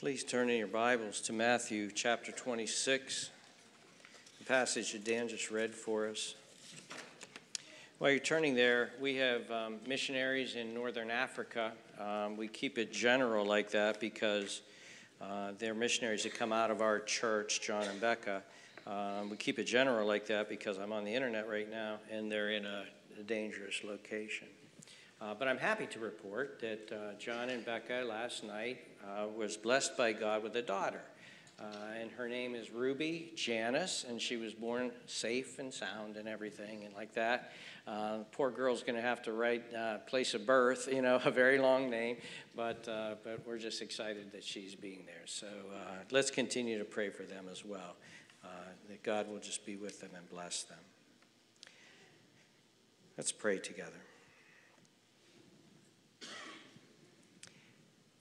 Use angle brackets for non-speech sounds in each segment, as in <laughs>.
Please turn in your Bibles to Matthew chapter 26, the passage that Dan just read for us. While you're turning there, we have um, missionaries in northern Africa. Um, we keep it general like that because uh, they're missionaries that come out of our church, John and Becca. Um, we keep it general like that because I'm on the internet right now and they're in a, a dangerous location. Uh, but I'm happy to report that uh, John and Becca last night uh, was blessed by God with a daughter. Uh, and her name is Ruby Janice, and she was born safe and sound and everything, and like that. Uh, poor girl's going to have to write uh, place of birth, you know, <laughs> a very long name, but, but we're just excited that she's being there. So let's continue to pray for them as well, that God will just be with them and bless them. Let's pray together.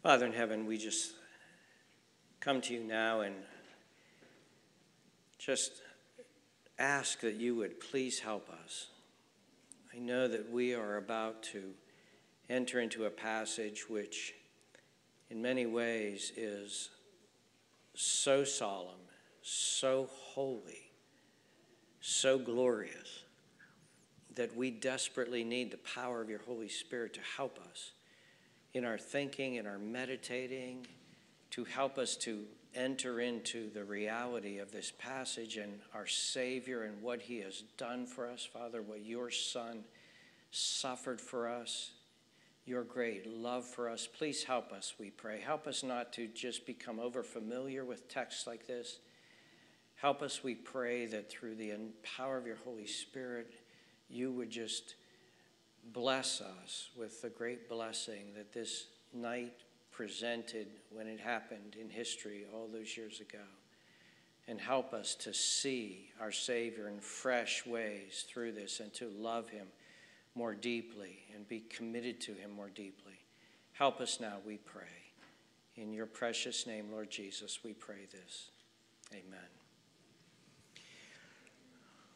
Father in heaven, we just come to you now and just ask that you would please help us. I know that we are about to enter into a passage which, in many ways, is so solemn, so holy, so glorious that we desperately need the power of your Holy Spirit to help us in our thinking, in our meditating, to help us to enter into the reality of this passage and our Savior and what He has done for us, Father, what your Son suffered for us, your great love for us. Please help us, we pray. Help us not to just become over familiar with texts like this. Help us, we pray, that through the power of your Holy Spirit, you would just bless us with the great blessing that this night presented when it happened in history all those years ago. And help us to see our Savior in fresh ways through this and to love Him more deeply and be committed to Him more deeply. Help us now, we pray. In your precious name, Lord Jesus, we pray this. Amen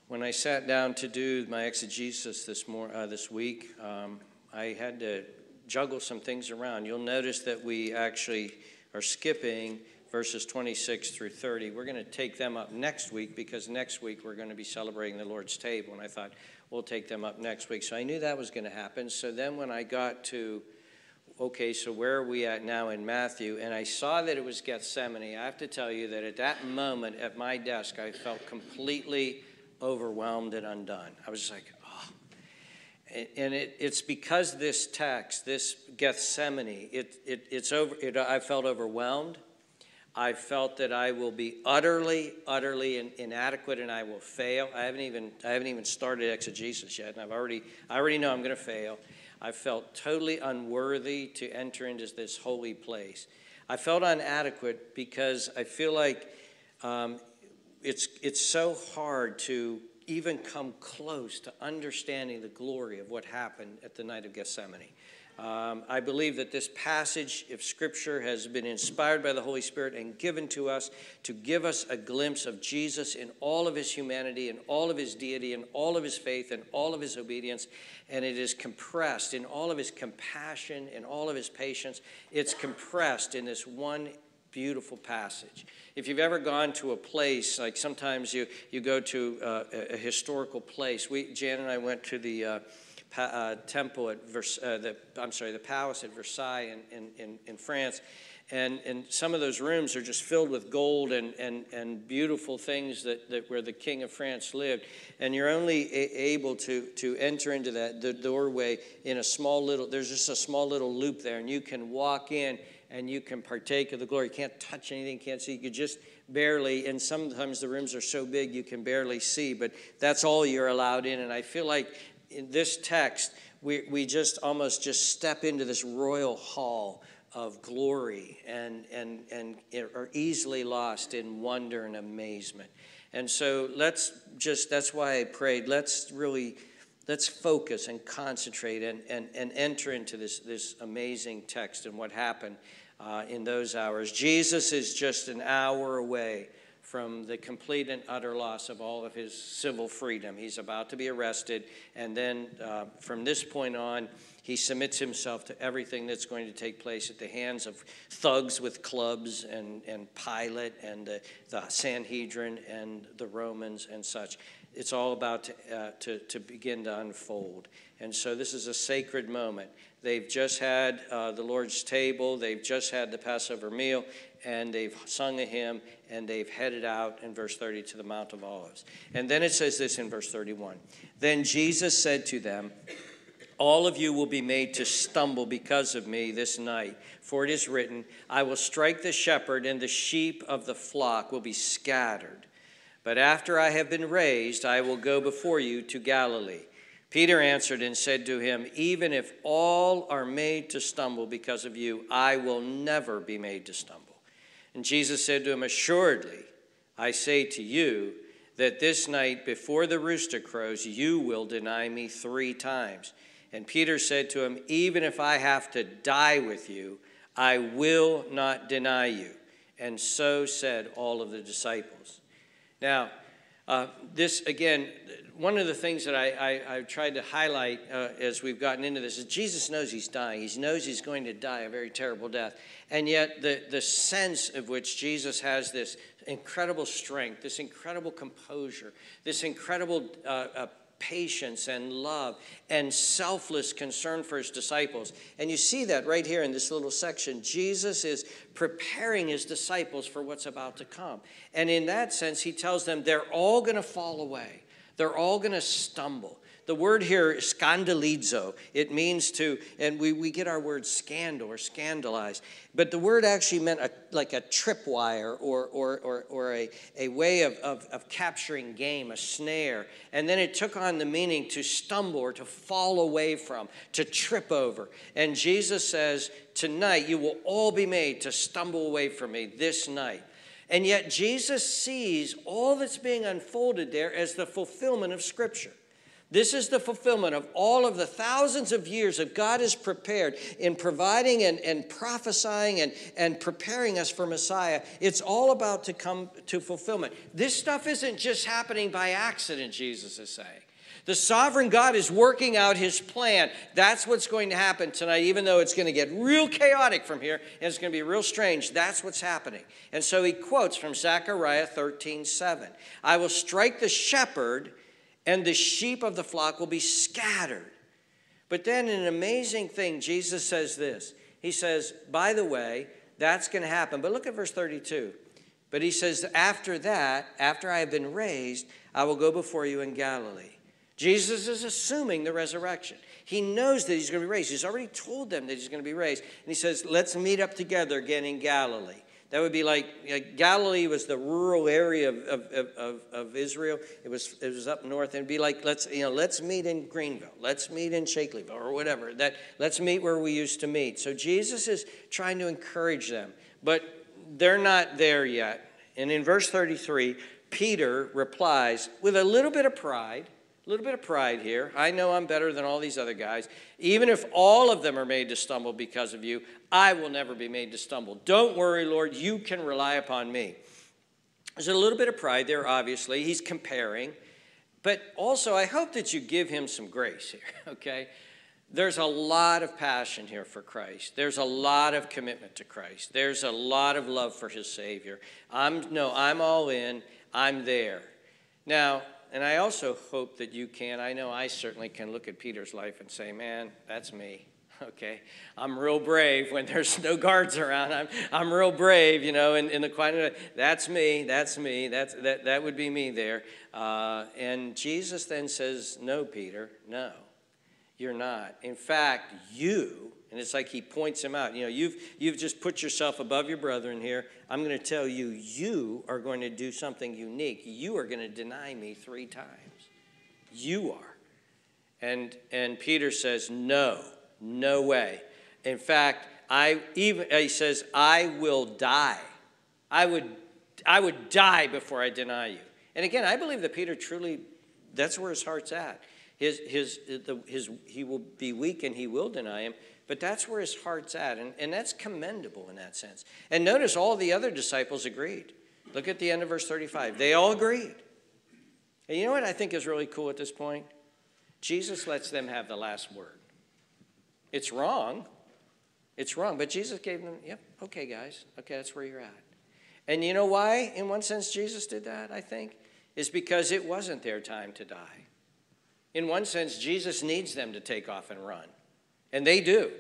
when I sat down to do my exegesis this, uh, this week, um, I had to juggle some things around. You'll notice that we actually are skipping verses 26 through 30. We're going to take them up next week because next week we're going to be celebrating the Lord's table. And I thought, we'll take them up next week. So I knew that was going to happen. So then when I got to, okay, so where are we at now in Matthew? And I saw that it was Gethsemane. I have to tell you that at that moment at my desk, I felt completely overwhelmed and undone. I was just like, oh. And it, it's because this text, this Gethsemane, it, it, it's over, it, I felt overwhelmed. I felt that I will be utterly, utterly in, inadequate and I will fail. I haven't even, I haven't even started exegesis yet, and I've already, I already know I'm going to fail. I felt totally unworthy to enter into this holy place. I felt inadequate because I feel like um, it's, it's so hard to even come close to understanding the glory of what happened at the night of Gethsemane. Um, I believe that this passage of Scripture has been inspired by the Holy Spirit and given to us to give us a glimpse of Jesus in all of his humanity, and all of his deity, and all of his faith, and all of his obedience. And it is compressed in all of his compassion, and all of his patience. It's compressed in this one beautiful passage. If you've ever gone to a place, like sometimes you, you go to uh, a, historical place. We, Jan and I went to the uh, pa- uh, temple at Vers- uh, the, I'm sorry, the palace at Versailles in, in, in, France. And, and some of those rooms are just filled with gold and, and, and beautiful things that, that where the king of France lived. And you're only a- able to, to enter into that the doorway in a small little, there's just a small little loop there, and you can walk in and you can partake of the glory. You can't touch anything, can't see. You could just barely, and sometimes the rooms are so big you can barely see, but that's all you're allowed in. And I feel like in this text, we, we just almost just step into this royal hall of glory and, and, and are easily lost in wonder and amazement. And so let's just, that's why I prayed, let's really, let's focus and concentrate and, and, and enter into this, this amazing text and what happened uh, in those hours. Jesus is just an hour away from the complete and utter loss of all of his civil freedom. He's about to be arrested, and then uh, from this point on, he submits himself to everything that's going to take place at the hands of thugs with clubs and, and Pilate and the, the Sanhedrin and the Romans and such. It's all about to, uh, to, to begin to unfold. And so this is a sacred moment. They've just had uh, the Lord's table, they've just had the Passover meal, and they've sung a hymn, and they've headed out in verse 30 to the Mount of Olives. And then it says this in verse 31 Then Jesus said to them, all of you will be made to stumble because of me this night. For it is written, I will strike the shepherd, and the sheep of the flock will be scattered. But after I have been raised, I will go before you to Galilee. Peter answered and said to him, Even if all are made to stumble because of you, I will never be made to stumble. And Jesus said to him, Assuredly, I say to you, that this night before the rooster crows, you will deny me three times. And Peter said to him, Even if I have to die with you, I will not deny you. And so said all of the disciples. Now, uh, this again, one of the things that I, I, I tried to highlight uh, as we've gotten into this is Jesus knows he's dying. He knows he's going to die a very terrible death. And yet, the, the sense of which Jesus has this incredible strength, this incredible composure, this incredible uh, uh patience and love and selfless concern for his disciples. And you see that right here in this little section. Jesus is preparing his disciples for what's about to come. And in that sense, he tells them they're all going to fall away, they're all going to stumble. The word here, scandalizo, it means to, and we, we get our word scandal or scandalize, but the word actually meant a, like a tripwire or, or, or, or a, a way of, of, of capturing game, a snare. And then it took on the meaning to stumble or to fall away from, to trip over. And Jesus says, Tonight you will all be made to stumble away from me this night. And yet Jesus sees all that's being unfolded there as the fulfillment of Scripture. This is the fulfillment of all of the thousands of years that God has prepared in providing and, and prophesying and, and preparing us for Messiah. It's all about to come to fulfillment. This stuff isn't just happening by accident, Jesus is saying. The sovereign God is working out his plan. That's what's going to happen tonight, even though it's going to get real chaotic from here and it's going to be real strange. That's what's happening. And so he quotes from Zechariah 13 7. I will strike the shepherd and the sheep of the flock will be scattered. But then, an amazing thing, Jesus says this. He says, By the way, that's going to happen. But look at verse 32. But he says, After that, after I have been raised, I will go before you in Galilee. Jesus is assuming the resurrection. He knows that he's going to be raised. He's already told them that he's going to be raised. And he says, Let's meet up together again in Galilee. That would be like, Galilee was the rural area of, of, of, of, Israel. It was, it was up north. It'd be like, let's, you know, let's meet in Greenville. Let's meet in Shakelyville or whatever. That, let's meet where we used to meet. So Jesus is trying to encourage them, but they're not there yet. And in verse 33, Peter replies with a little bit of pride – a little bit of pride here. I know I'm better than all these other guys. Even if all of them are made to stumble because of you, I will never be made to stumble. Don't worry, Lord, you can rely upon me. There's a little bit of pride there, obviously. He's comparing. But also, I hope that you give him some grace here, <laughs> okay? There's a lot of passion here for Christ. There's a lot of commitment to Christ. There's a lot of love for his Savior. I'm no, I'm all in. I'm there. Now, and I also hope that you can, I know I certainly can look at Peter's life and say, man, that's me. <laughs> Okay, I'm real brave when <laughs> there's no guards around. I'm, I'm real brave, you know, in, in the quiet. That's me, that's me, that's, that, that would be me there. Uh, and Jesus then says, No, Peter, no, you're not. In fact, you and it's like he points him out. You know, you've, you've just put yourself above your brethren here. I'm going to tell you, you are going to do something unique. You are going to deny me three times. You are. And, and Peter says, No, no way. In fact, I even he says, I will die. I would, I would die before I deny you. And again, I believe that Peter truly, that's where his heart's at. His, his, the, his, he will be weak and he will deny him. But that's where his heart's at, and, and that's commendable in that sense. And notice all the other disciples agreed. Look at the end of verse 35. They all agreed. And you know what I think is really cool at this point? Jesus lets them have the last word. It's wrong. It's wrong. But Jesus gave them, yep, okay, guys. Okay, that's where you're at. And you know why, in one sense, Jesus did that, I think? Is because it wasn't their time to die. In one sense, Jesus needs them to take off and run. And they do.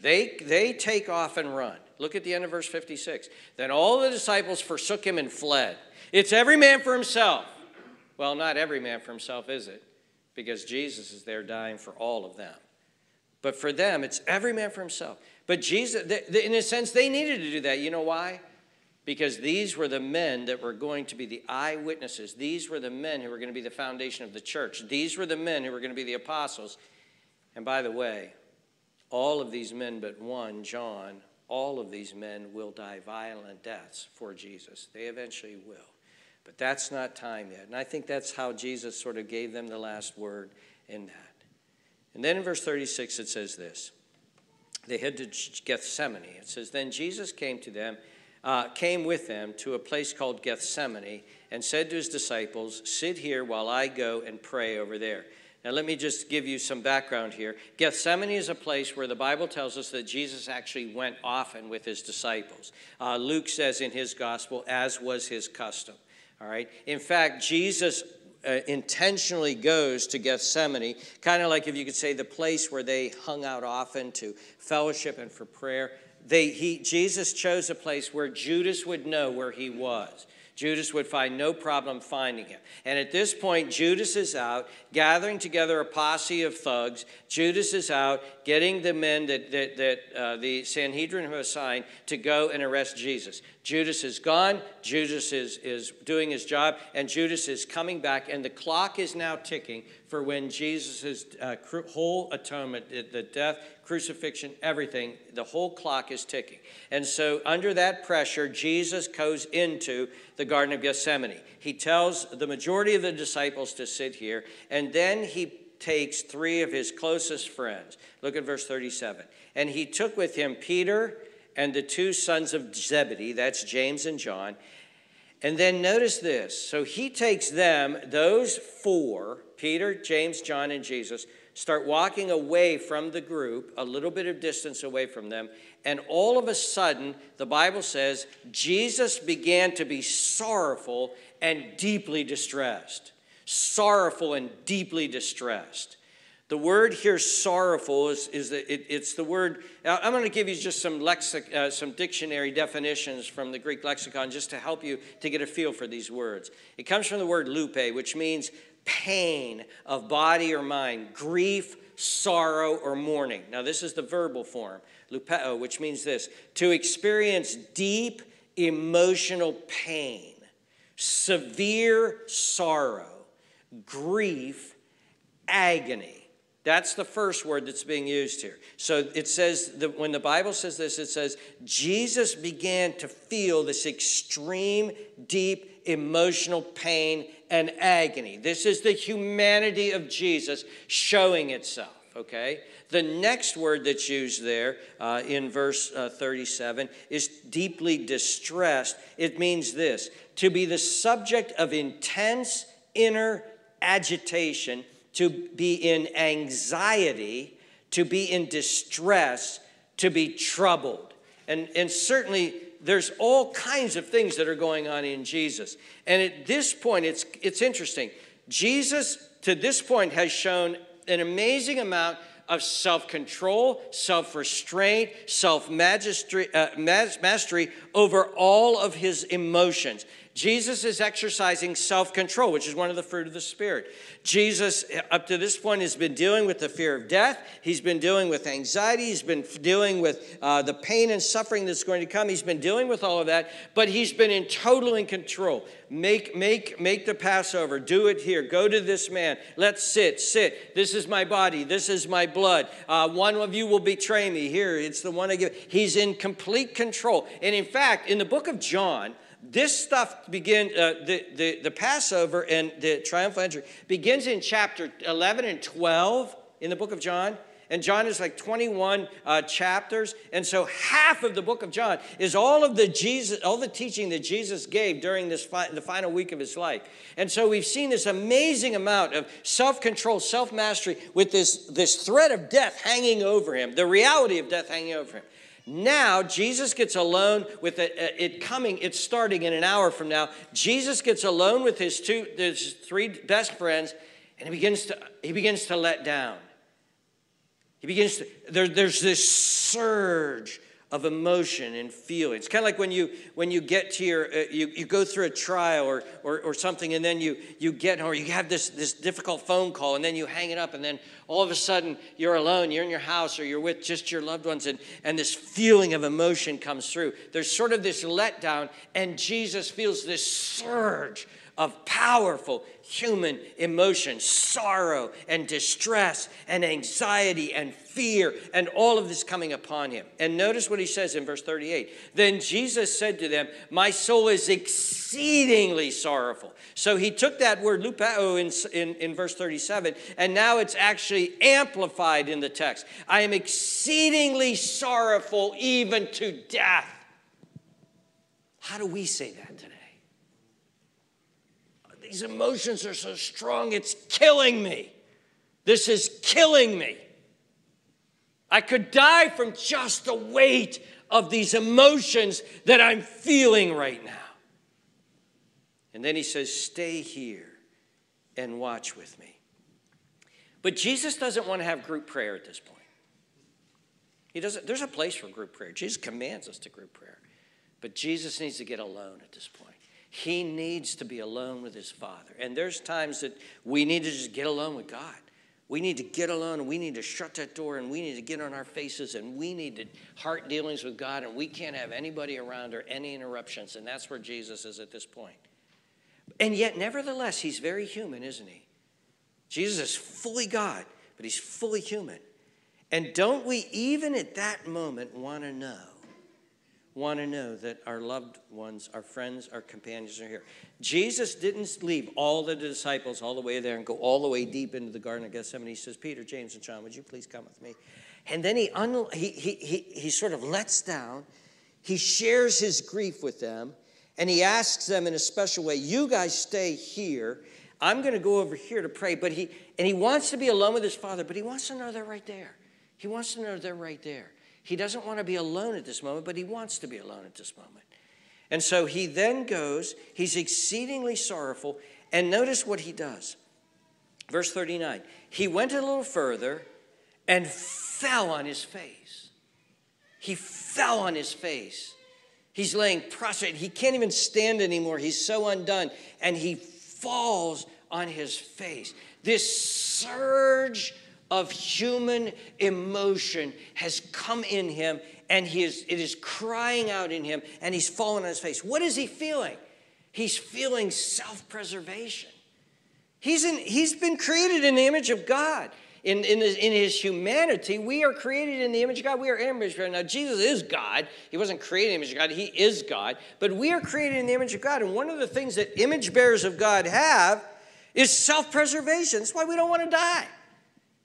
They, they take off and run. Look at the end of verse 56. Then all the disciples forsook him and fled. It's every man for himself. Well, not every man for himself, is it? Because Jesus is there dying for all of them. But for them, it's every man for himself. But Jesus, in a sense, they needed to do that. You know why? Because these were the men that were going to be the eyewitnesses. These were the men who were going to be the foundation of the church. These were the men who were going to be the apostles. And by the way, all of these men but one, John, all of these men will die violent deaths for Jesus. They eventually will. But that's not time yet. And I think that's how Jesus sort of gave them the last word in that. And then in verse 36, it says this They head to Gethsemane. It says, Then Jesus came to them, uh, came with them to a place called Gethsemane, and said to his disciples, Sit here while I go and pray over there. Now, let me just give you some background here. Gethsemane is a place where the Bible tells us that Jesus actually went often with his disciples. Uh, Luke says in his gospel, as was his custom. All right. In fact, Jesus uh, intentionally goes to Gethsemane, kind of like if you could say the place where they hung out often to fellowship and for prayer. They, he, Jesus chose a place where Judas would know where he was. Judas would find no problem finding him. And at this point, Judas is out gathering together a posse of thugs. Judas is out getting the men that, that, that uh, the Sanhedrin have assigned to go and arrest Jesus. Judas is gone. Judas is, is doing his job, and Judas is coming back, and the clock is now ticking for when Jesus' uh, whole atonement, the death, crucifixion, everything, the whole clock is ticking. And so, under that pressure, Jesus goes into the Garden of Gethsemane. He tells the majority of the disciples to sit here, and then he takes three of his closest friends. Look at verse 37. And he took with him Peter and the two sons of Zebedee, that's James and John. And then notice this. So he takes them, those four, Peter, James, John, and Jesus, start walking away from the group, a little bit of distance away from them. And all of a sudden, the Bible says, Jesus began to be sorrowful and deeply distressed. Sorrowful and deeply distressed. The word here, sorrowful, is, is the, it, it's the word. I'm going to give you just some, lexic, uh, some dictionary definitions from the Greek lexicon just to help you to get a feel for these words. It comes from the word lupe, which means pain of body or mind, grief, sorrow, or mourning. Now, this is the verbal form, lupeo, which means this to experience deep emotional pain, severe sorrow, grief, agony. That's the first word that's being used here. So it says that when the Bible says this, it says Jesus began to feel this extreme, deep emotional pain and agony. This is the humanity of Jesus showing itself, okay? The next word that's used there uh, in verse uh, 37 is deeply distressed. It means this to be the subject of intense inner agitation to be in anxiety, to be in distress, to be troubled. And, and certainly, there's all kinds of things that are going on in Jesus. And at this point, it's, it's interesting. Jesus, to this point, has shown an amazing amount of self control, self restraint, self uh, mastery over all of his emotions. Jesus is exercising self control, which is one of the fruit of the Spirit. Jesus, up to this point, has been dealing with the fear of death. He's been dealing with anxiety. He's been dealing with uh, the pain and suffering that's going to come. He's been dealing with all of that, but he's been in total in control. Make, make, make the Passover. Do it here. Go to this man. Let's sit, sit. This is my body. This is my blood. Uh, one of you will betray me. Here, it's the one I give. He's in complete control. And in fact, in the book of John, this stuff begin uh, the, the, the passover and the triumphal entry begins in chapter 11 and 12 in the book of john And John is like 21 uh, chapters. And so half of the book of John is all of the Jesus, all the teaching that Jesus gave during this fi- the final week of his life. And so we've seen this amazing amount of self-control, self-mastery with this, this threat of death hanging over him, the reality of death hanging over him. Now, Jesus gets alone with it, uh, it, coming, it's starting in an hour from now. Jesus gets alone with his two, his three best friends, and he begins to, he begins to let down. He begins to, there, there's this surge of emotion and feeling. It's kind of like when you when you get to your uh, you, you go through a trial or, or or something and then you you get or you have this this difficult phone call and then you hang it up and then all of a sudden you're alone, you're in your house or you're with just your loved ones and and this feeling of emotion comes through. There's sort of this letdown and Jesus feels this surge of powerful human emotion, sorrow and distress and anxiety and fear and all of this coming upon him. And notice what he says in verse 38. Then Jesus said to them, My soul is exceedingly sorrowful. So he took that word lupao in, in, in verse 37, and now it's actually amplified in the text. I am exceedingly sorrowful even to death. How do we say that today? These emotions are so strong, it's killing me. This is killing me. I could die from just the weight of these emotions that I'm feeling right now. And then he says, Stay here and watch with me. But Jesus doesn't want to have group prayer at this point. He doesn't, there's a place for group prayer. Jesus commands us to group prayer. But Jesus needs to get alone at this point. He needs to be alone with his Father. And there's times that we need to just get alone with God. We need to get alone and we need to shut that door and we need to get on our faces and we need to heart dealings with God and we can't have anybody around or any interruptions. And that's where Jesus is at this point. And yet, nevertheless, he's very human, isn't he? Jesus is fully God, but he's fully human. And don't we, even at that moment, want to know want to know that our loved ones, our friends, our companions are here. Jesus didn't leave all the disciples all the way there and go all the way deep into the Garden of Gethsemane. He says, Peter, James, and John, would you please come with me? And then he, un- he, he, he, he sort of lets down, he shares his grief with them, and he asks them in a special way, You guys stay here. I'm going to go over here to pray. But he, and he wants to be alone with his father, but he wants to know they're right there. He wants to know they're right there. He doesn't want to be alone at this moment, but he wants to be alone at this moment. And so he then goes, he's exceedingly sorrowful, and notice what he does. Verse 39 He went a little further and fell on his face. He fell on his face. He's laying prostrate. He can't even stand anymore. He's so undone. And he falls on his face. This surge of human emotion has come in him and he is, it is crying out in him and he's fallen on his face. What is he feeling? He's feeling self preservation. He's, in, he's been created in the image of God. In, in, his, in his humanity, we are created in the image of God. We are image of God. Now, Jesus is God. He wasn't created in the image of God. He is God. But we are created in the image of God. And one of the things that image bearers of God have is self preservation. That's why we don't want to die.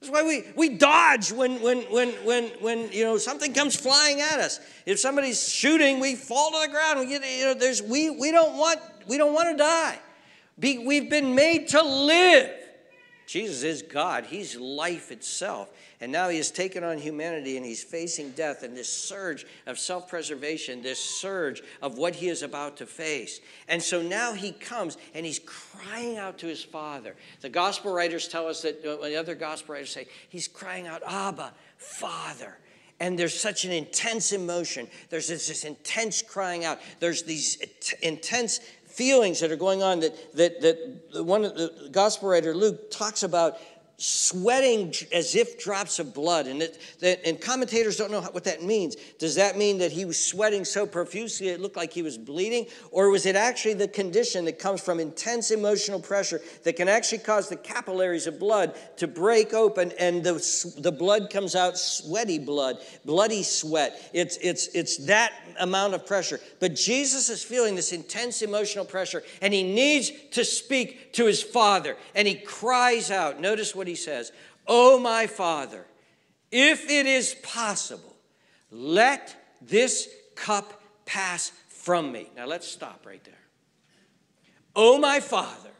That's why we, we dodge when, when, when, when, when you know, something comes flying at us. If somebody's shooting, we fall to the ground. We, get, you know, there's, we, we, don't want, we don't want to die. Be, we've been made to live. Jesus is God, He's life itself. And now He has taken on humanity and He's facing death and this surge of self preservation, this surge of what He is about to face. And so now He comes and He's crying out to His Father. The gospel writers tell us that, uh, the other gospel writers say, He's crying out, Abba, Father and there's such an intense emotion. There's this, this, intense crying out. There's these intense feelings that are going on that, that, that one of the gospel writer Luke talks about sweating as if drops of blood. And, it, that, and commentators don't know what that means. Does that mean that he was sweating so profusely it looked like he was bleeding? Or was it actually the condition that comes from intense emotional pressure that can actually cause the capillaries of blood to break open and the, the blood comes out sweaty blood, bloody sweat? It's, it's, it's that amount of pressure. But Jesus is feeling this intense emotional pressure and he needs to speak to his Father. And he cries out. Notice what he says Oh, my Father, if it is possible, let this cup pass from me. Now let's stop right there. Oh, my Father.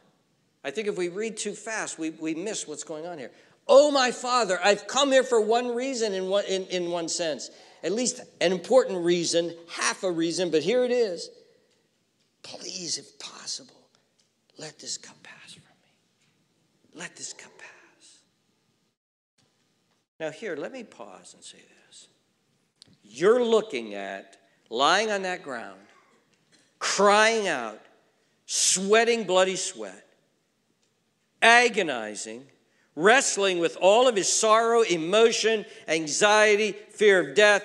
I think if we read too fast, we, we miss what's going on here. Oh, my Father, I've come here for one reason in one, in, in one sense, at least an important reason, half a reason, but here it is. Please, if possible, let this cup pass from me. Let this cup. Now, here, let me pause and say this. You're looking at lying on that ground, crying out, sweating bloody sweat, agonizing, wrestling with all of his sorrow, emotion, anxiety, fear of death,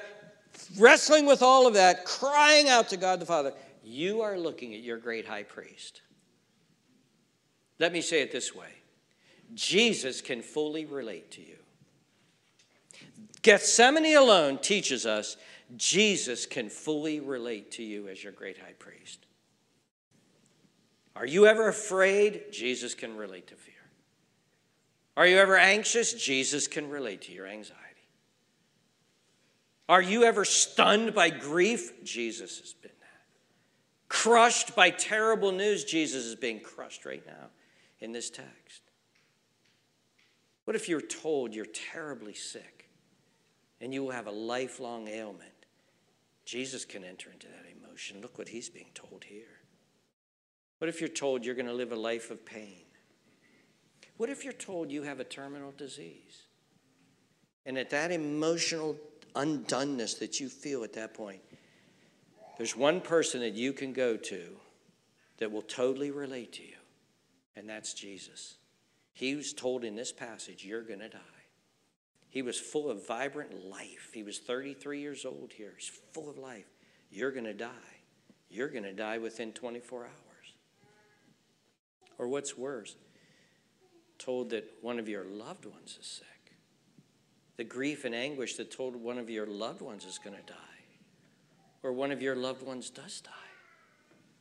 wrestling with all of that, crying out to God the Father. You are looking at your great high priest. Let me say it this way Jesus can fully relate to you. Gethsemane alone teaches us Jesus can fully relate to you as your great high priest. Are you ever afraid? Jesus can relate to fear. Are you ever anxious? Jesus can relate to your anxiety. Are you ever stunned by grief? Jesus has been that. Crushed by terrible news? Jesus is being crushed right now in this text. What if you're told you're terribly sick and you will have a lifelong ailment? Jesus can enter into that emotion. Look what he's being told here. What if you're told you're going to live a life of pain? What if you're told you have a terminal disease? And at that emotional undoneness that you feel at that point, there's one person that you can go to that will totally relate to you, and that's Jesus. He was told in this passage, You're going to die. He was full of vibrant life. He was 33 years old here. He's full of life. You're going to die. You're going to die within 24 hours. Or what's worse, told that one of your loved ones is sick. The grief and anguish that told one of your loved ones is going to die. Or one of your loved ones does die.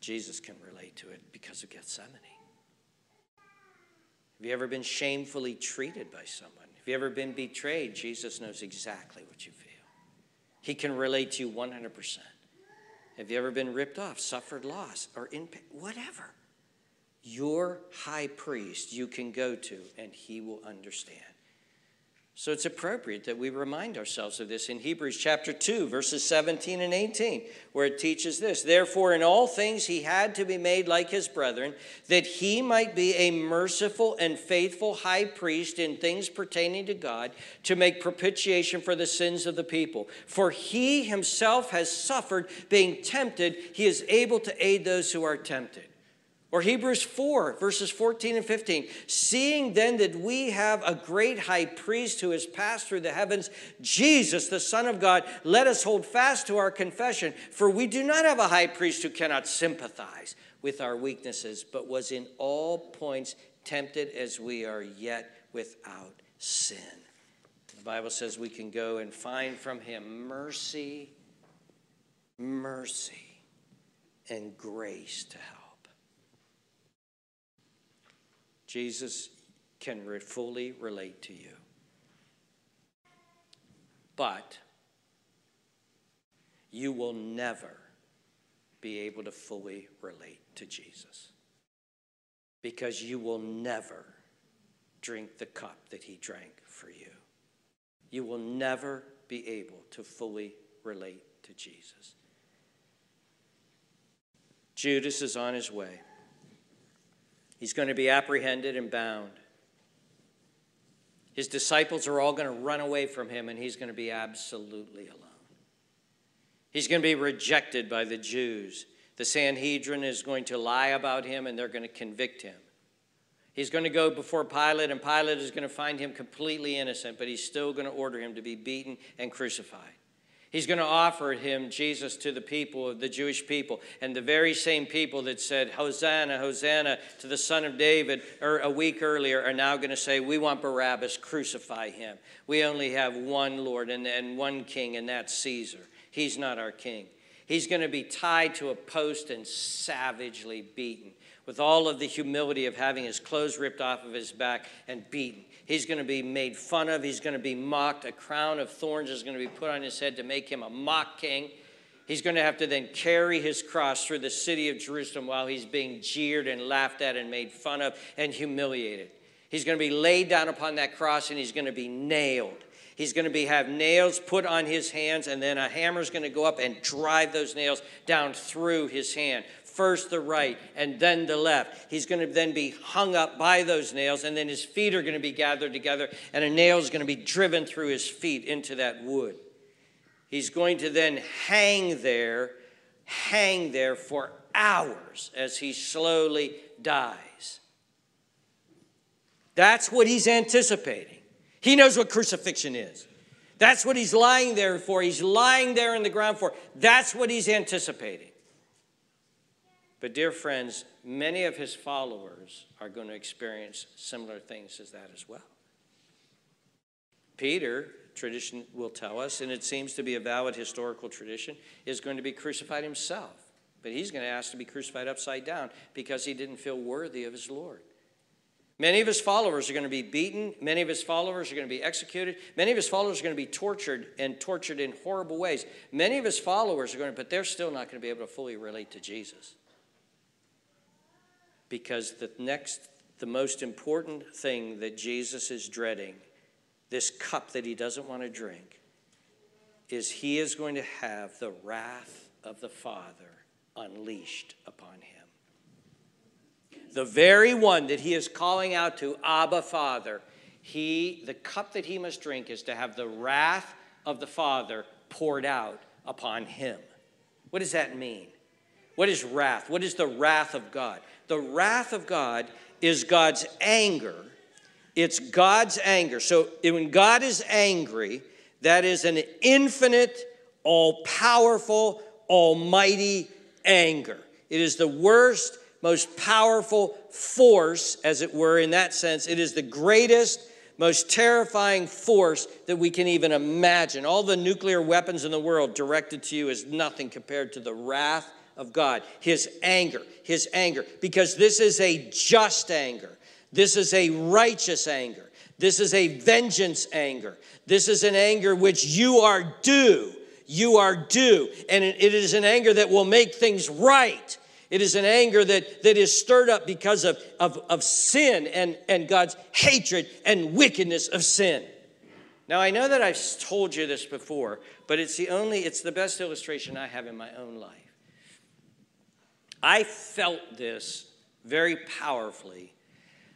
Jesus can relate to it because of Gethsemane. Have you ever been shamefully treated by someone? Have you ever been betrayed? Jesus knows exactly what you feel. He can relate to you 100%. Have you ever been ripped off, suffered loss, or in pain? Whatever your high priest you can go to, and he will understand. So it's appropriate that we remind ourselves of this in Hebrews chapter 2, verses 17 and 18, where it teaches this Therefore, in all things he had to be made like his brethren, that he might be a merciful and faithful high priest in things pertaining to God, to make propitiation for the sins of the people. For he himself has suffered, being tempted, he is able to aid those who are tempted. Or Hebrews 4, verses 14 and 15. Seeing then that we have a great high priest who has passed through the heavens, Jesus, the Son of God, let us hold fast to our confession. For we do not have a high priest who cannot sympathize with our weaknesses, but was in all points tempted as we are, yet without sin. The Bible says we can go and find from him mercy, mercy, and grace to help. Jesus can re- fully relate to you. But you will never be able to fully relate to Jesus because you will never drink the cup that he drank for you. You will never be able to fully relate to Jesus. Judas is on his way. He's going to be apprehended and bound. His disciples are all going to run away from him, and he's going to be absolutely alone. He's going to be rejected by the Jews. The Sanhedrin is going to lie about him, and they're going to convict him. He's going to go before Pilate, and Pilate is going to find him completely innocent, but he's still going to order him to be beaten and crucified. He's going to offer him, Jesus, to the people, of the Jewish people. And the very same people that said, Hosanna, Hosanna to the Son of David, or a week earlier, are now going to say, We want Barabbas, crucify him. We only have one Lord and, and one king, and that's Caesar. He's not our king. He's going to be tied to a post and savagely beaten with all of the humility of having his clothes ripped off of his back and beaten. He's going to be made fun of. He's going to be mocked. A crown of thorns is going to be put on his head to make him a mock king. He's going to have to then carry his cross through the city of Jerusalem while he's being jeered and laughed at and made fun of and humiliated. He's going to be laid down upon that cross and he's going to be nailed. He's going to be have nails put on his hands and then a hammer is going to go up and drive those nails down through his hand first the right and then the left. He's going to then be hung up by those nails, and then his feet are going to be gathered together, and a nail is going to be driven through his feet into that wood. He's going to then hang there, hang there for hours as he slowly dies. That's what he's anticipating. He knows what crucifixion is. That's what he's lying there for. He's lying there in the ground for. That's what he's anticipating. But, dear friends, many of his followers are going to experience similar things as that as well. Peter, tradition will tell us, and it seems to be a valid historical tradition, is going to be crucified himself. But he's going to ask to be crucified upside down because he didn't feel worthy of his Lord. Many of his followers are going to be beaten. Many of his followers are going to be executed. Many of his followers are going to be tortured and tortured in horrible ways. Many of his followers are going to, but they're still not going to be able to fully relate to Jesus because the next, the most important thing that Jesus is dreading, this cup that he doesn't want to drink, is he is going to have the wrath of the Father unleashed upon him. The very one that he is calling out to, Abba, Father, he, the cup that he must drink is to have the wrath of the Father poured out upon him. What does that mean? What is wrath? What is the wrath of God? The wrath of God is God's anger. It's God's anger. So when God is angry, that is an infinite, all powerful, almighty anger. It is the worst, most powerful force, as it were, in that sense. It is the greatest, most terrifying force that we can even imagine. All the nuclear weapons in the world directed to you is nothing compared to the wrath of God, his anger, his anger, because this is a just anger. This is a righteous anger. This is a vengeance anger. This is an anger which you are due. You are due. And it is an anger that will make things right. It is an anger that, that is stirred up because of, of, of sin and, and God's hatred and wickedness of sin. Now, I know that I've told you this before, but it's the only, it's the best illustration I have in my own life. I felt this very powerfully.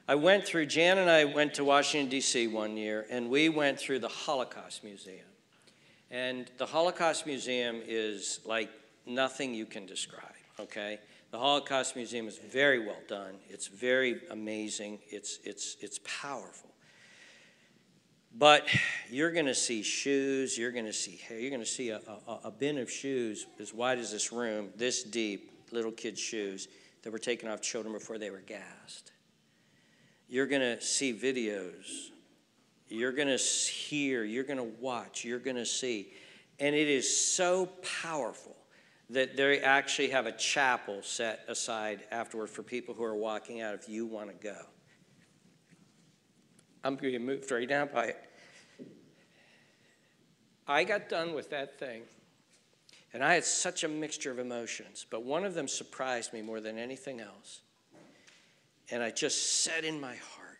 I went through, Jan and I went to Washington, D.C. one year, and we went through the Holocaust Museum. And the Holocaust Museum is like nothing you can describe, okay? The Holocaust Museum is very well done. It's very amazing. It's, it's, it's powerful. But you're going to see shoes, you're going to see hair, you're going to see a, a, a bin of shoes as wide as this room, this deep, little kids' shoes that were taken off children before they were gassed. You're going to see videos. You're going to hear. You're going to watch. You're going to see. And it is so powerful that they actually have a chapel set aside afterward for people who are walking out if you want to go. I'm being moved right now by it. I got done with that thing and I had such a mixture of emotions, but one of them surprised me more than anything else. And I just said in my heart,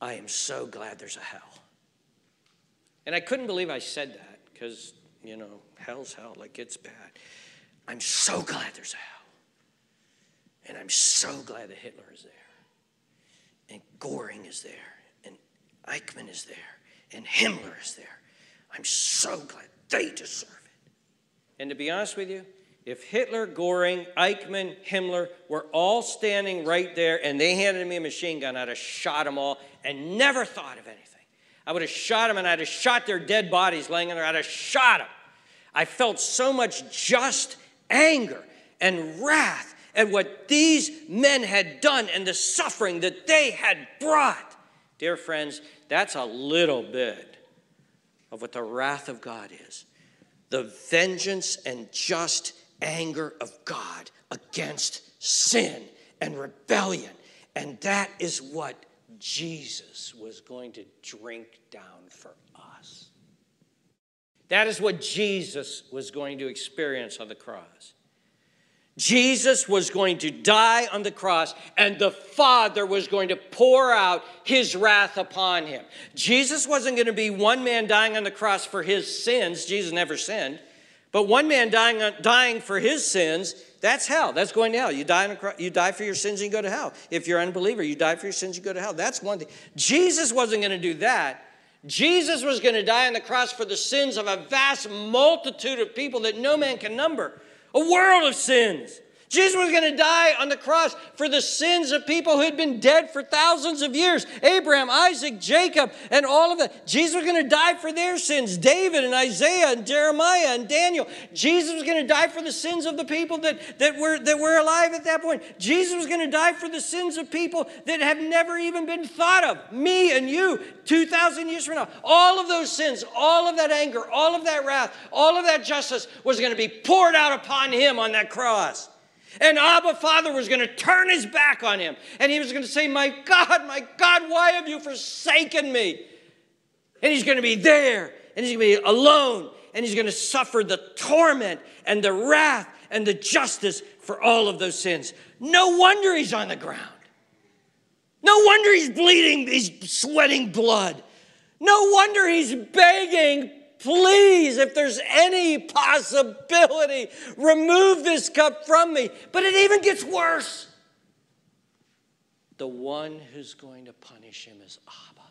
I am so glad there's a hell. And I couldn't believe I said that because, you know, hell's hell, like it's bad. I'm so glad there's a hell. And I'm so glad that Hitler is there. And Goring is there. And Eichmann is there. And Himmler is there. I'm so glad they deserve and to be honest with you, if Hitler, Goring, Eichmann, Himmler were all standing right there and they handed me a machine gun, I'd have shot them all and never thought of anything. I would have shot them and I'd have shot their dead bodies laying in there. I'd have shot them. I felt so much just anger and wrath at what these men had done and the suffering that they had brought. Dear friends, that's a little bit of what the wrath of God is. The vengeance and just anger of God against sin and rebellion. And that is what Jesus was going to drink down for us. That is what Jesus was going to experience on the cross. Jesus was going to die on the cross, and the Father was going to pour out his wrath upon him. Jesus wasn't going to be one man dying on the cross for his sins. Jesus never sinned. But one man dying, dying for his sins, that's hell. That's going to hell. You die, on you die for your sins and you go to hell. If you're an unbeliever, you die for your sins, you go to hell. That's one thing. Jesus wasn't going to do that. Jesus was going to die on the cross for the sins of a vast multitude of people that no man can number, a world of sins. Jesus was going to die on the cross for the sins of people who had been dead for thousands of years Abraham, Isaac, Jacob, and all of that. Jesus was going to die for their sins. David and Isaiah and Jeremiah and Daniel. Jesus was going to die for the sins of the people that, that, were, that were alive at that point. Jesus was going to die for the sins of people that have never even been thought of. Me and you, 2,000 years from now. All of those sins, all of that anger, all of that wrath, all of that justice was going to be poured out upon him on that cross. And Abba Father was going to turn his back on him. And he was going to say, My God, my God, why have you forsaken me? And he's going to be there. And he's going to be alone. And he's going to suffer the torment and the wrath and the justice for all of those sins. No wonder he's on the ground. No wonder he's bleeding, he's sweating blood. No wonder he's begging Please, if there's any possibility, remove this cup from me. But it even gets worse. The one who's going to punish him is Abba,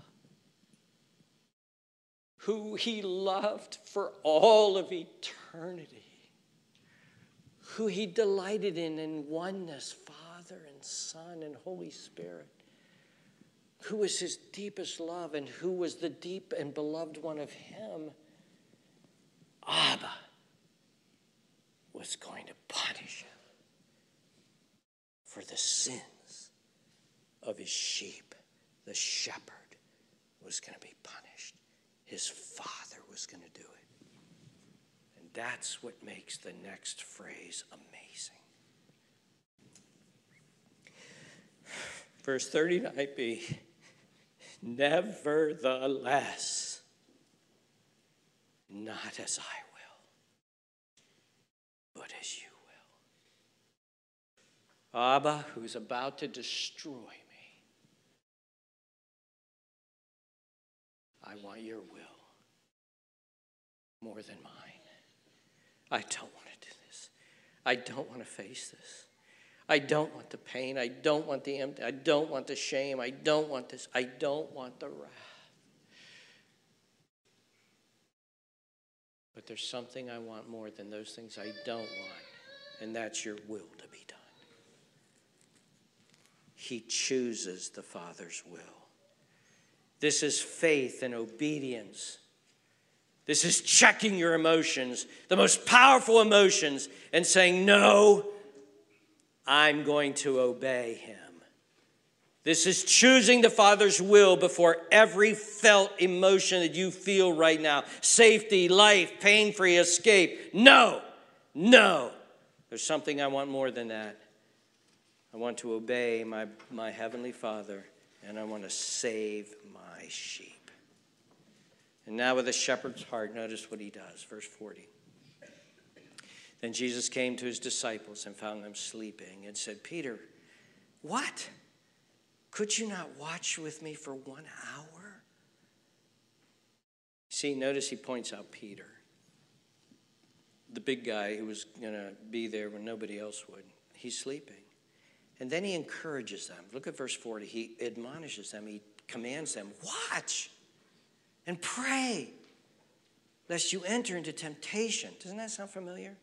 who he loved for all of eternity, who he delighted in in oneness, Father and Son and Holy Spirit who was his deepest love and who was the deep and beloved one of him. Abba was going to punish him for the sins of his sheep. The shepherd was going to be punished, his father was going to do it. And that's what makes the next phrase amazing. Verse 39b Nevertheless, not as I will, but as you will. Abba, who's about to destroy me, I want your will more than mine. I don't want to do this. I don't want to face this. I don't want the pain. I don't want the empty. I don't want the shame. I don't want this. I don't want the wrath. But there's something I want more than those things I don't want, and that's your will to be done. He chooses the Father's will. This is faith and obedience. This is checking your emotions, the most powerful emotions, and saying, No, I'm going to obey him. This is choosing the Father's will before every felt emotion that you feel right now safety, life, pain free escape. No, no. There's something I want more than that. I want to obey my, my Heavenly Father, and I want to save my sheep. And now, with a shepherd's heart, notice what he does. Verse 40. Then Jesus came to his disciples and found them sleeping and said, Peter, what? Could you not watch with me for one hour? See, notice he points out Peter, the big guy who was going to be there when nobody else would. He's sleeping. And then he encourages them. Look at verse 40. He admonishes them, he commands them, watch and pray lest you enter into temptation. Doesn't that sound familiar?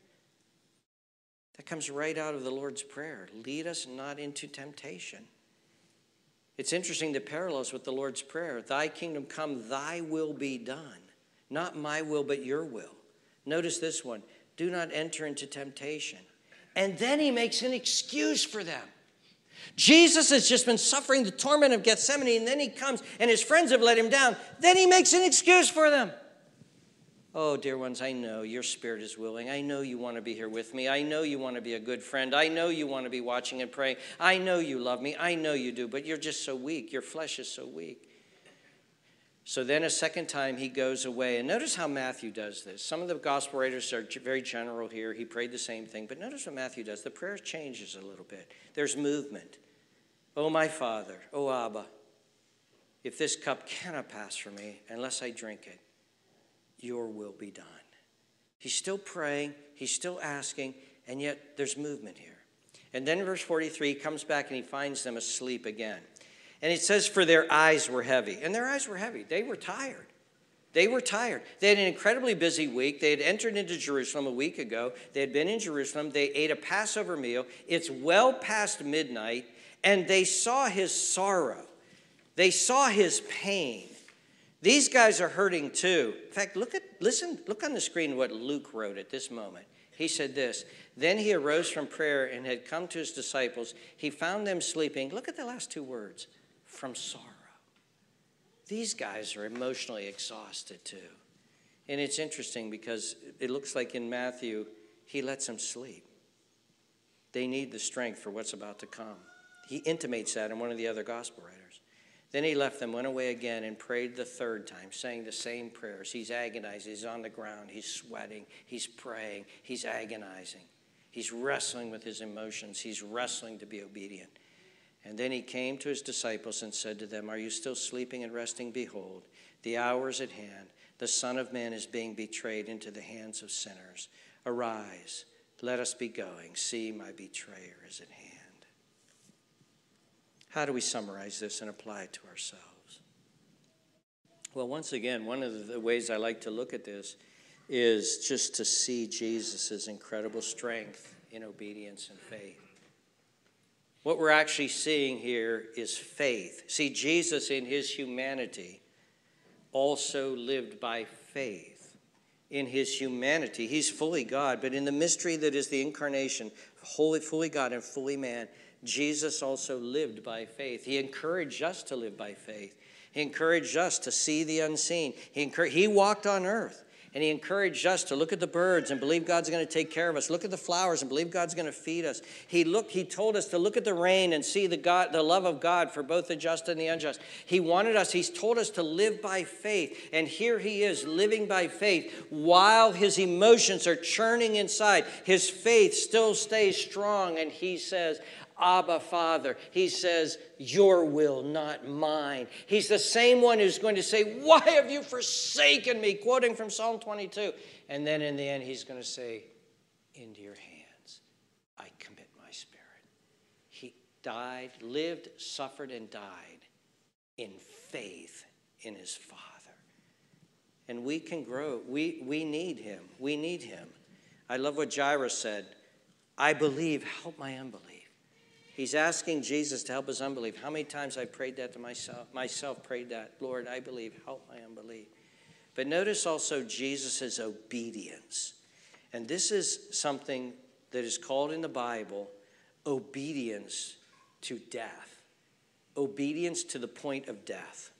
That comes right out of the Lord's Prayer. Lead us not into temptation. It's interesting the parallels with the Lord's Prayer Thy kingdom come, thy will be done. Not my will, but your will. Notice this one do not enter into temptation. And then he makes an excuse for them. Jesus has just been suffering the torment of Gethsemane, and then he comes and his friends have let him down. Then he makes an excuse for them. Oh, dear ones, I know your spirit is willing. I know you want to be here with me. I know you want to be a good friend. I know you want to be watching and praying. I know you love me. I know you do, but you're just so weak. Your flesh is so weak. So then a second time he goes away. And notice how Matthew does this. Some of the gospel writers are very general here. He prayed the same thing. But notice what Matthew does. The prayer changes a little bit. There's movement. Oh, my Father, oh, Abba, if this cup cannot pass from me unless I drink it, your will be done. He's still praying, he's still asking, and yet there's movement here. And then verse 43 he comes back and he finds them asleep again. And it says, For their eyes were heavy. And their eyes were heavy. They were tired. They were tired. They had an incredibly busy week. They had entered into Jerusalem a week ago. They had been in Jerusalem. They ate a Passover meal. It's well past midnight, and they saw his sorrow. They saw his pain. These guys are hurting too. In fact, look at listen, look on the screen what Luke wrote at this moment. He said this, then he arose from prayer and had come to his disciples. He found them sleeping. Look at the last two words, from sorrow. These guys are emotionally exhausted too. And it's interesting because it looks like in Matthew, he lets them sleep. They need the strength for what's about to come. He intimates that in one of the other gospel writers. Then he left them, went away again, and prayed the third time, saying the same prayers. He's agonizing. He's on the ground. He's sweating. He's praying. He's agonizing. He's wrestling with his emotions. He's wrestling to be obedient. And then he came to his disciples and said to them, Are you still sleeping and resting? Behold, the hour is at hand. The Son of Man is being betrayed into the hands of sinners. Arise, let us be going. See, my betrayer is at hand. How do we summarize this and apply it to ourselves? Well, once again, one of the ways I like to look at this is just to see Jesus' incredible strength in obedience and faith. What we're actually seeing here is faith. See, Jesus in his humanity also lived by faith. In his humanity, he's fully God, but in the mystery that is the incarnation, wholly, fully God and fully man, Jesus also lived by faith. He encouraged us to live by faith. He encouraged us to see the unseen. He, he walked on earth and he encouraged us to look at the birds and believe God's going to take care of us. Look at the flowers and believe God's going to feed us. He looked, he told us to look at the rain and see the God, the love of God for both the just and the unjust. He wanted us, he's told us to live by faith. And here he is living by faith while his emotions are churning inside. His faith still stays strong and he says, Abba, Father. He says, Your will, not mine. He's the same one who's going to say, Why have you forsaken me? Quoting from Psalm 22. And then in the end, he's going to say, Into your hands I commit my spirit. He died, lived, suffered, and died in faith in his Father. And we can grow. We, we need him. We need him. I love what Jairus said I believe, help my unbelief. He's asking Jesus to help his unbelief. How many times I prayed that to myself? Myself prayed that. Lord, I believe, help my unbelief. But notice also Jesus' obedience. And this is something that is called in the Bible obedience to death. Obedience to the point of death.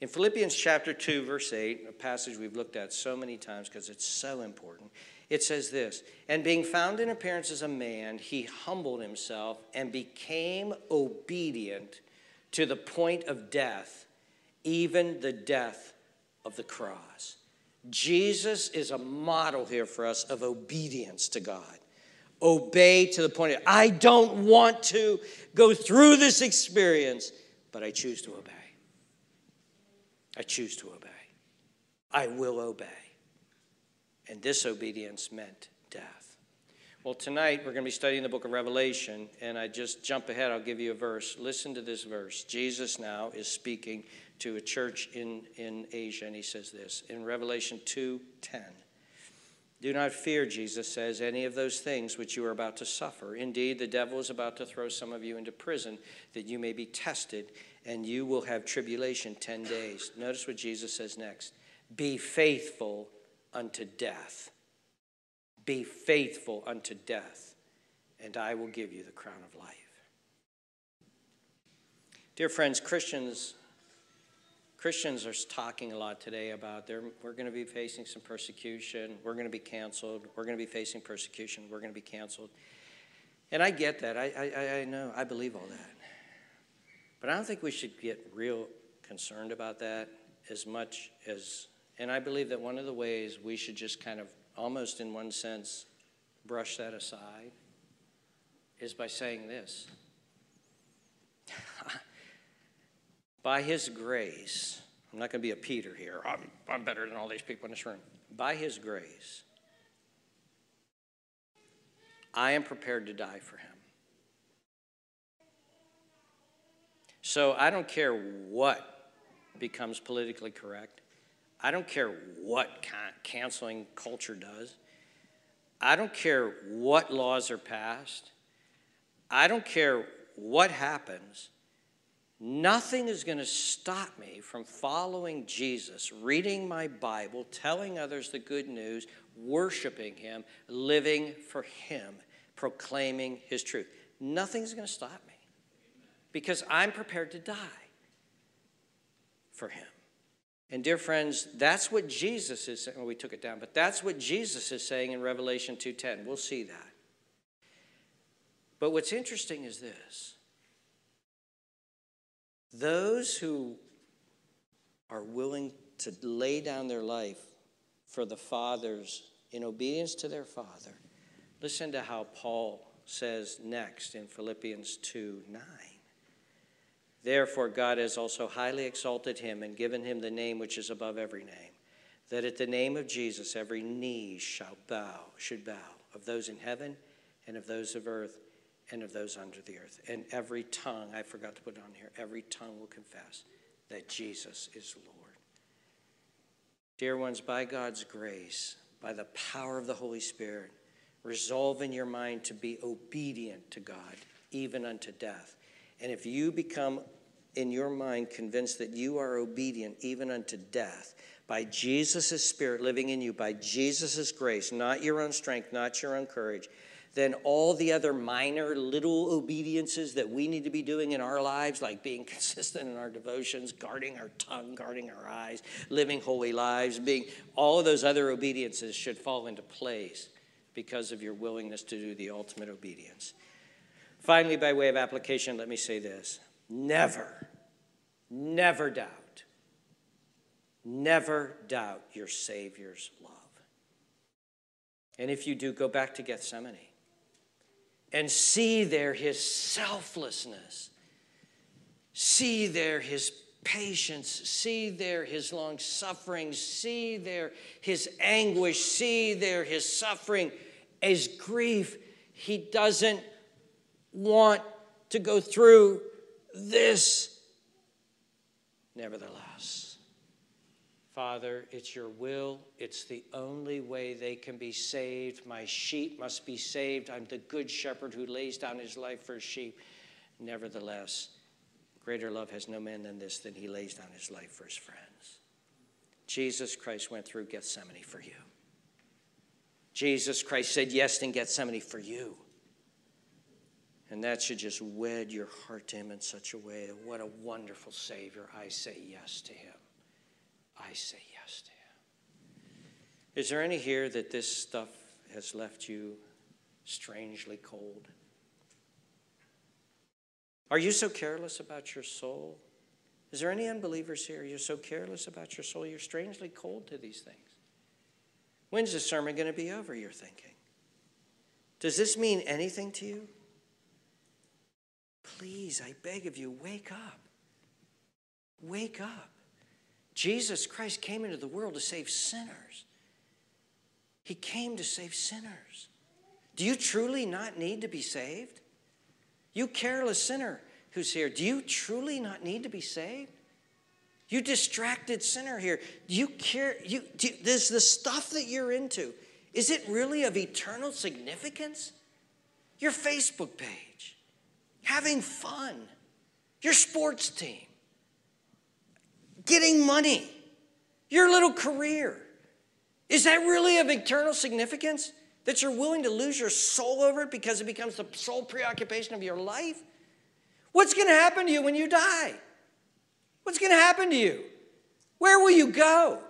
In Philippians chapter 2, verse 8, a passage we've looked at so many times because it's so important, it says this And being found in appearance as a man, he humbled himself and became obedient to the point of death, even the death of the cross. Jesus is a model here for us of obedience to God. Obey to the point of, I don't want to go through this experience, but I choose to obey. I choose to obey. I will obey and disobedience meant death. Well, tonight we're going to be studying the book of Revelation, and I just jump ahead, I'll give you a verse. Listen to this verse. Jesus now is speaking to a church in, in Asia, and he says this in Revelation 2 10. Do not fear, Jesus says, any of those things which you are about to suffer. Indeed, the devil is about to throw some of you into prison that you may be tested, and you will have tribulation 10 days. Notice what Jesus says next Be faithful unto death. Be faithful unto death, and I will give you the crown of life. Dear friends, Christians, Christians are talking a lot today about we're going to be facing some persecution, we're going to be canceled, we're going to be facing persecution, we're going to be canceled. And I get that. I, I, I know. I believe all that. But I don't think we should get real concerned about that as much as, and I believe that one of the ways we should just kind of, almost in one sense, brush that aside is by saying this <laughs> By His grace, I'm not going to be a Peter here. I'm, I'm better than all these people in this room. By His grace, I am prepared to die for Him. So I don't care what becomes politically correct. I don't care what canceling culture does. I don't care what laws are passed. I don't care what happens. Nothing is going to stop me from following Jesus, reading my Bible, telling others the good news, worshiping Him, living for Him, proclaiming His truth. Nothing's going to stop me because I'm prepared to die for Him. And dear friends, that's what Jesus is saying. Well, we took it down, but that's what Jesus is saying in Revelation 2:10. We'll see that. But what's interesting is this those who are willing to lay down their life for the fathers in obedience to their father, listen to how Paul says next in Philippians 2 9. Therefore, God has also highly exalted him and given him the name which is above every name, that at the name of Jesus every knee shall bow, should bow, of those in heaven and of those of earth and of those under the earth. And every tongue, I forgot to put it on here, every tongue will confess that Jesus is Lord. Dear ones, by God's grace, by the power of the Holy Spirit, resolve in your mind to be obedient to God, even unto death. And if you become in your mind convinced that you are obedient even unto death, by Jesus' Spirit living in you, by Jesus' grace, not your own strength, not your own courage, then all the other minor little obediences that we need to be doing in our lives, like being <laughs> consistent in our devotions, guarding our tongue, guarding our eyes, living holy lives, being all of those other obediences should fall into place because of your willingness to do the ultimate obedience. Finally, by way of application, let me say this never, never doubt, never doubt your Savior's love. And if you do, go back to Gethsemane and see there his selflessness, see there his patience, see there his long suffering, see there his anguish, see there his suffering, his grief. He doesn't want to go through this. Nevertheless, Father, it's your will. It's the only way they can be saved. My sheep must be saved. I'm the good shepherd who lays down his life for his sheep. Nevertheless, greater love has no man than this, than he lays down his life for his friends. Jesus Christ went through Gethsemane for you. Jesus Christ said yes in Gethsemane for you. And that should just wed your heart to him in such a way. that What a wonderful Savior. I say yes to him. I say yes to Him. Is there any here that this stuff has left you strangely cold? Are you so careless about your soul? Is there any unbelievers here? You're so careless about your soul, you're strangely cold to these things. When's the sermon going to be over, you're thinking? Does this mean anything to you? Please, I beg of you, wake up. Wake up. Jesus Christ came into the world to save sinners. He came to save sinners. Do you truly not need to be saved? You careless sinner who's here, do you truly not need to be saved? You distracted sinner here. Do you care? You, do, the stuff that you're into, is it really of eternal significance? Your Facebook page, having fun, your sports team, getting money, your little career. Is that really of eternal significance? That you're willing to lose your soul over it because it becomes the sole preoccupation of your life? What's going to happen to you when you die? What's going to happen to you? Where will you go?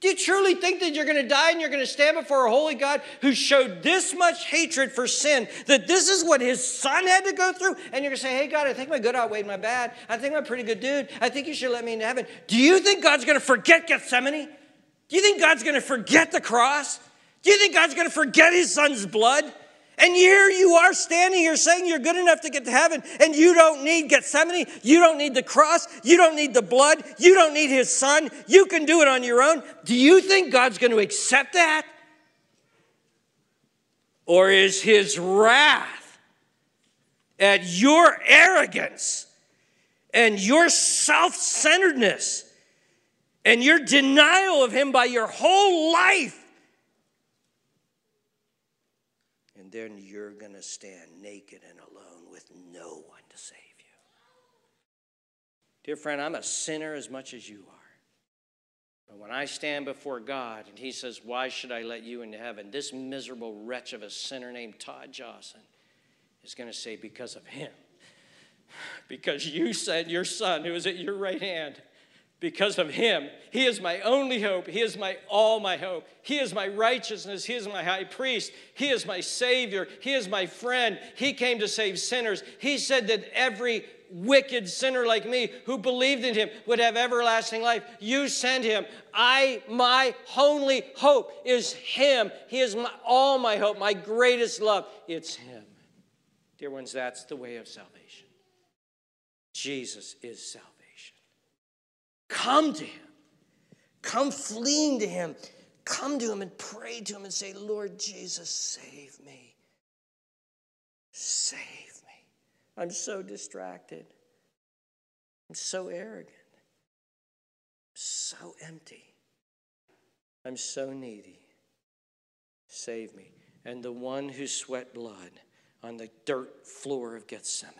Do you truly think that you're going to die and you're going to stand before a holy God who showed this much hatred for sin, that this is what his son had to go through? And you're going to say, hey, God, I think my good outweighed my bad. I think I'm a pretty good dude. I think you should let me into heaven. Do you think God's going to forget Gethsemane? Do you think God's going to forget the cross? Do you think God's going to forget his son's blood? And here you are standing here saying you're good enough to get to heaven, and you don't need Gethsemane, you don't need the cross, you don't need the blood, you don't need his son, you can do it on your own. Do you think God's going to accept that? Or is his wrath at your arrogance and your self centeredness and your denial of him by your whole life? Then you're going to stand naked and alone with no one to save you. Dear friend, I'm a sinner as much as you are. But when I stand before God and He says, Why should I let you into heaven? This miserable wretch of a sinner named Todd Johnson is going to say, Because of Him. <laughs> Because you said your son, who is at your right hand, because of him. He is my only hope. He is my all my hope. He is my righteousness. He is my high priest. He is my savior. He is my friend. He came to save sinners. He said that every wicked sinner like me who believed in him would have everlasting life. You send him. I my only hope is him. He is my, all my hope, my greatest love. It's him. Dear ones, that's the way of salvation. Jesus is salvation. Come to Him. Come fleeing to Him. Come to Him and pray to Him and say, Lord Jesus, save me. Save me. I'm so distracted. I'm so arrogant. I'm so empty. I'm so needy. Save me. And the one who sweat blood on the dirt floor of Gethsemane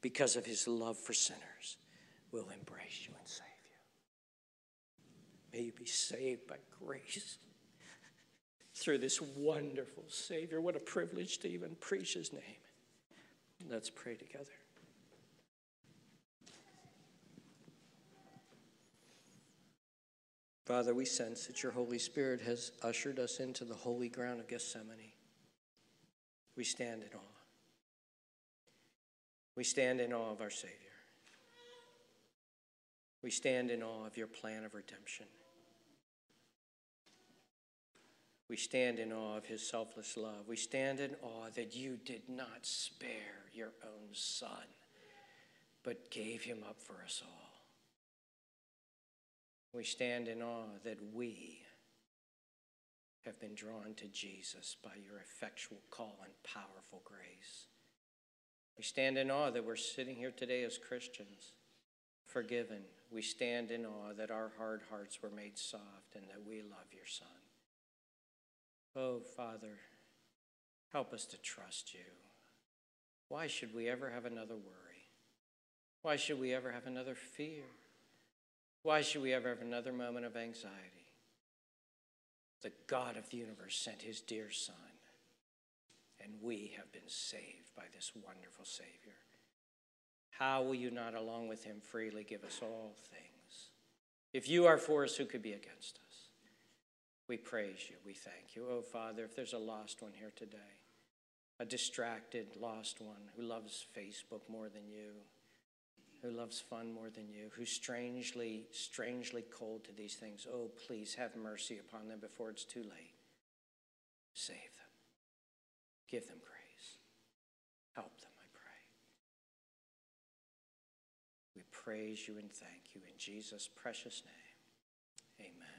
because of his love for sinners will embrace you. May you be saved by grace through this wonderful Savior. What a privilege to even preach His name. Let's pray together. Father, we sense that your Holy Spirit has ushered us into the holy ground of Gethsemane. We stand in awe. We stand in awe of our Savior. We stand in awe of your plan of redemption. We stand in awe of his selfless love. We stand in awe that you did not spare your own son, but gave him up for us all. We stand in awe that we have been drawn to Jesus by your effectual call and powerful grace. We stand in awe that we're sitting here today as Christians, forgiven. We stand in awe that our hard hearts were made soft and that we love your Son. Oh, Father, help us to trust you. Why should we ever have another worry? Why should we ever have another fear? Why should we ever have another moment of anxiety? The God of the universe sent his dear Son, and we have been saved by this wonderful Savior. How will you not, along with him, freely give us all things? If you are for us, who could be against us? We praise you. We thank you. Oh, Father, if there's a lost one here today, a distracted, lost one who loves Facebook more than you, who loves fun more than you, who's strangely, strangely cold to these things, oh, please have mercy upon them before it's too late. Save them. Give them grace. Help them, I pray. We praise you and thank you in Jesus' precious name. Amen.